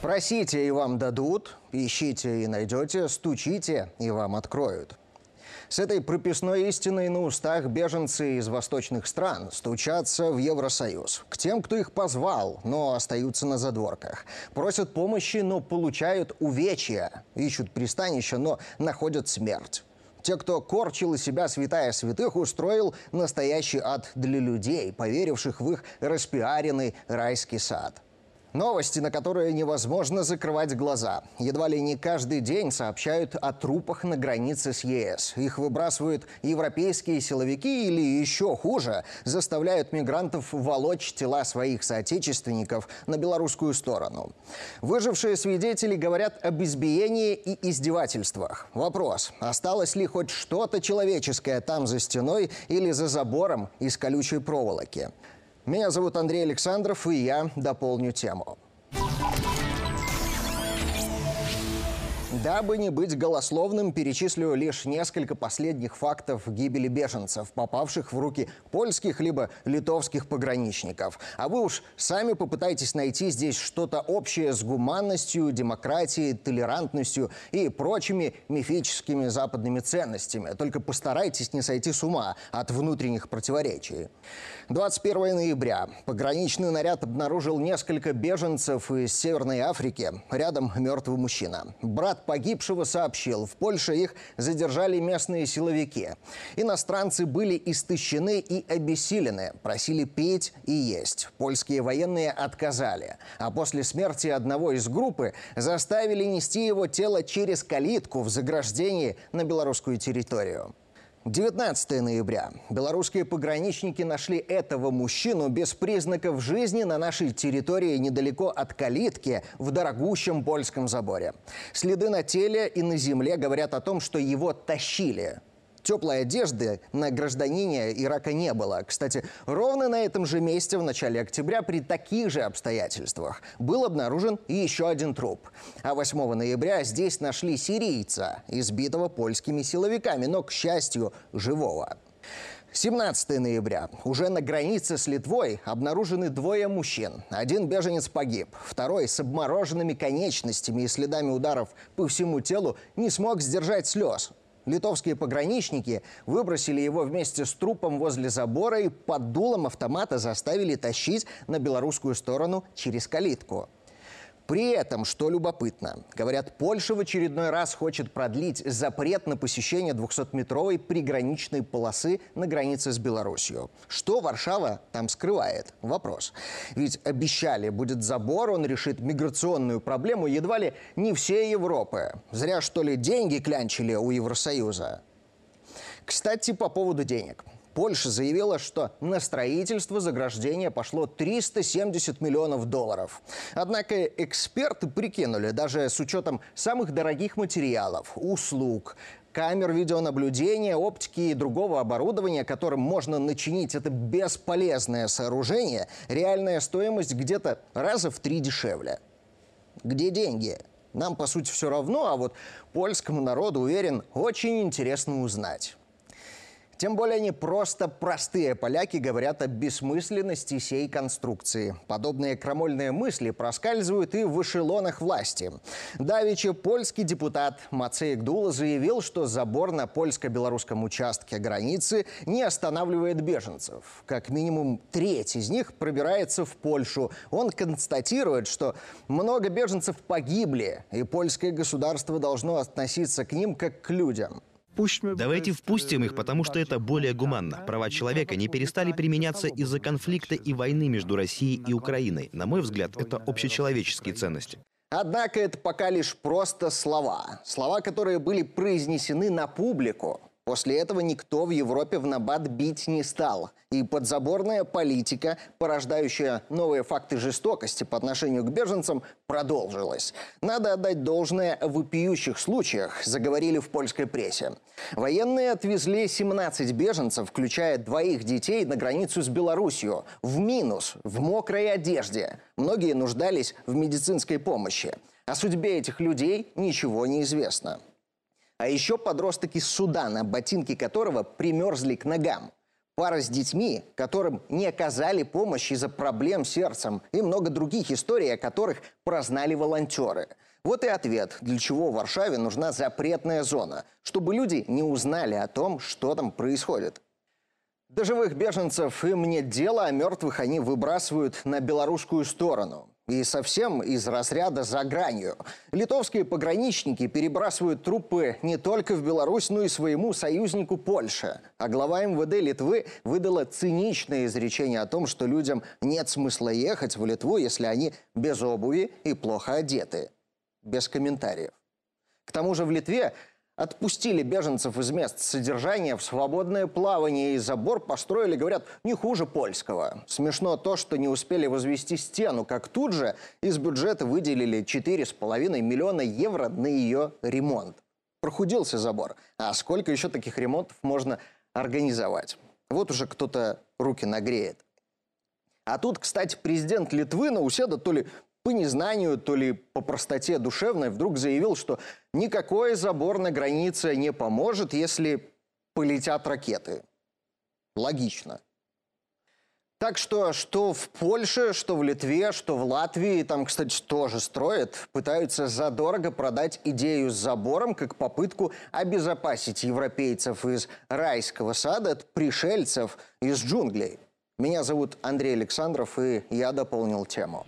Просите, и вам дадут, ищите и найдете, стучите, и вам откроют. С этой прописной истиной на устах беженцы из восточных стран стучатся в Евросоюз. К тем, кто их позвал, но остаются на задворках. Просят помощи, но получают увечья. Ищут пристанища, но находят смерть. Те, кто корчил из себя святая святых, устроил настоящий ад для людей, поверивших в их распиаренный райский сад – Новости, на которые невозможно закрывать глаза. Едва ли не каждый день сообщают о трупах на границе с ЕС. Их выбрасывают европейские силовики или еще хуже, заставляют мигрантов волочь тела своих соотечественников на белорусскую сторону. Выжившие свидетели говорят об избиении и издевательствах. Вопрос, осталось ли хоть что-то человеческое там за стеной или за забором из колючей проволоки? Меня зовут Андрей Александров, и я дополню тему. Дабы не быть голословным, перечислю лишь несколько последних фактов гибели беженцев, попавших в руки польских либо литовских пограничников. А вы уж сами попытайтесь найти здесь что-то общее с гуманностью, демократией, толерантностью и прочими мифическими западными ценностями. Только постарайтесь не сойти с ума от внутренних противоречий. 21 ноября. Пограничный наряд обнаружил несколько беженцев из Северной Африки. Рядом мертвый мужчина. Брат погибшего сообщил, в Польше их задержали местные силовики. Иностранцы были истощены и обессилены, просили петь и есть. Польские военные отказали. А после смерти одного из группы заставили нести его тело через калитку в заграждении на белорусскую территорию. 19 ноября. Белорусские пограничники нашли этого мужчину без признаков жизни на нашей территории недалеко от калитки в дорогущем польском заборе. Следы на теле и на земле говорят о том, что его тащили. Теплой одежды на гражданине Ирака не было. Кстати, ровно на этом же месте в начале октября при таких же обстоятельствах был обнаружен еще один труп. А 8 ноября здесь нашли сирийца, избитого польскими силовиками, но, к счастью, живого. 17 ноября. Уже на границе с Литвой обнаружены двое мужчин. Один беженец погиб, второй с обмороженными конечностями и следами ударов по всему телу не смог сдержать слез. Литовские пограничники выбросили его вместе с трупом возле забора и под дулом автомата заставили тащить на белорусскую сторону через калитку. При этом, что любопытно, говорят, Польша в очередной раз хочет продлить запрет на посещение 200-метровой приграничной полосы на границе с Беларусью. Что Варшава там скрывает? Вопрос. Ведь обещали, будет забор, он решит миграционную проблему едва ли не всей Европы. Зря, что ли, деньги клянчили у Евросоюза. Кстати, по поводу денег. Польша заявила, что на строительство заграждения пошло 370 миллионов долларов. Однако эксперты прикинули, даже с учетом самых дорогих материалов, услуг, камер видеонаблюдения, оптики и другого оборудования, которым можно начинить это бесполезное сооружение, реальная стоимость где-то раза в три дешевле. Где деньги? Нам, по сути, все равно, а вот польскому народу, уверен, очень интересно узнать. Тем более не просто простые поляки говорят о бессмысленности сей конструкции. Подобные крамольные мысли проскальзывают и в эшелонах власти. Давичи польский депутат Мацей Гдула заявил, что забор на польско-белорусском участке границы не останавливает беженцев. Как минимум треть из них пробирается в Польшу. Он констатирует, что много беженцев погибли, и польское государство должно относиться к ним как к людям. Давайте впустим их, потому что это более гуманно. Права человека не перестали применяться из-за конфликта и войны между Россией и Украиной. На мой взгляд, это общечеловеческие ценности. Однако это пока лишь просто слова. Слова, которые были произнесены на публику. После этого никто в Европе в набат бить не стал. И подзаборная политика, порождающая новые факты жестокости по отношению к беженцам, продолжилась. Надо отдать должное о вопиющих случаях, заговорили в польской прессе. Военные отвезли 17 беженцев, включая двоих детей, на границу с Белоруссией. В минус, в мокрой одежде. Многие нуждались в медицинской помощи. О судьбе этих людей ничего не известно. А еще подросток из Судана, ботинки которого примерзли к ногам. Пара с детьми, которым не оказали помощь из-за проблем с сердцем и много других историй, о которых прознали волонтеры. Вот и ответ, для чего в Варшаве нужна запретная зона, чтобы люди не узнали о том, что там происходит. До живых беженцев им нет дела, а мертвых они выбрасывают на белорусскую сторону. И совсем из разряда за гранью. Литовские пограничники перебрасывают трупы не только в Беларусь, но и своему союзнику Польше. А глава МВД Литвы выдала циничное изречение о том, что людям нет смысла ехать в Литву, если они без обуви и плохо одеты. Без комментариев. К тому же в Литве Отпустили беженцев из мест содержания в свободное плавание и забор построили, говорят, не хуже польского. Смешно то, что не успели возвести стену, как тут же из бюджета выделили 4,5 миллиона евро на ее ремонт. Прохудился забор. А сколько еще таких ремонтов можно организовать? Вот уже кто-то руки нагреет. А тут, кстати, президент Литвы Науседа то ли по незнанию, то ли по простоте душевной, вдруг заявил, что никакой забор на границе не поможет, если полетят ракеты. Логично. Так что, что в Польше, что в Литве, что в Латвии, там, кстати, тоже строят, пытаются задорого продать идею с забором как попытку обезопасить европейцев из райского сада от пришельцев из джунглей. Меня зовут Андрей Александров, и я дополнил тему.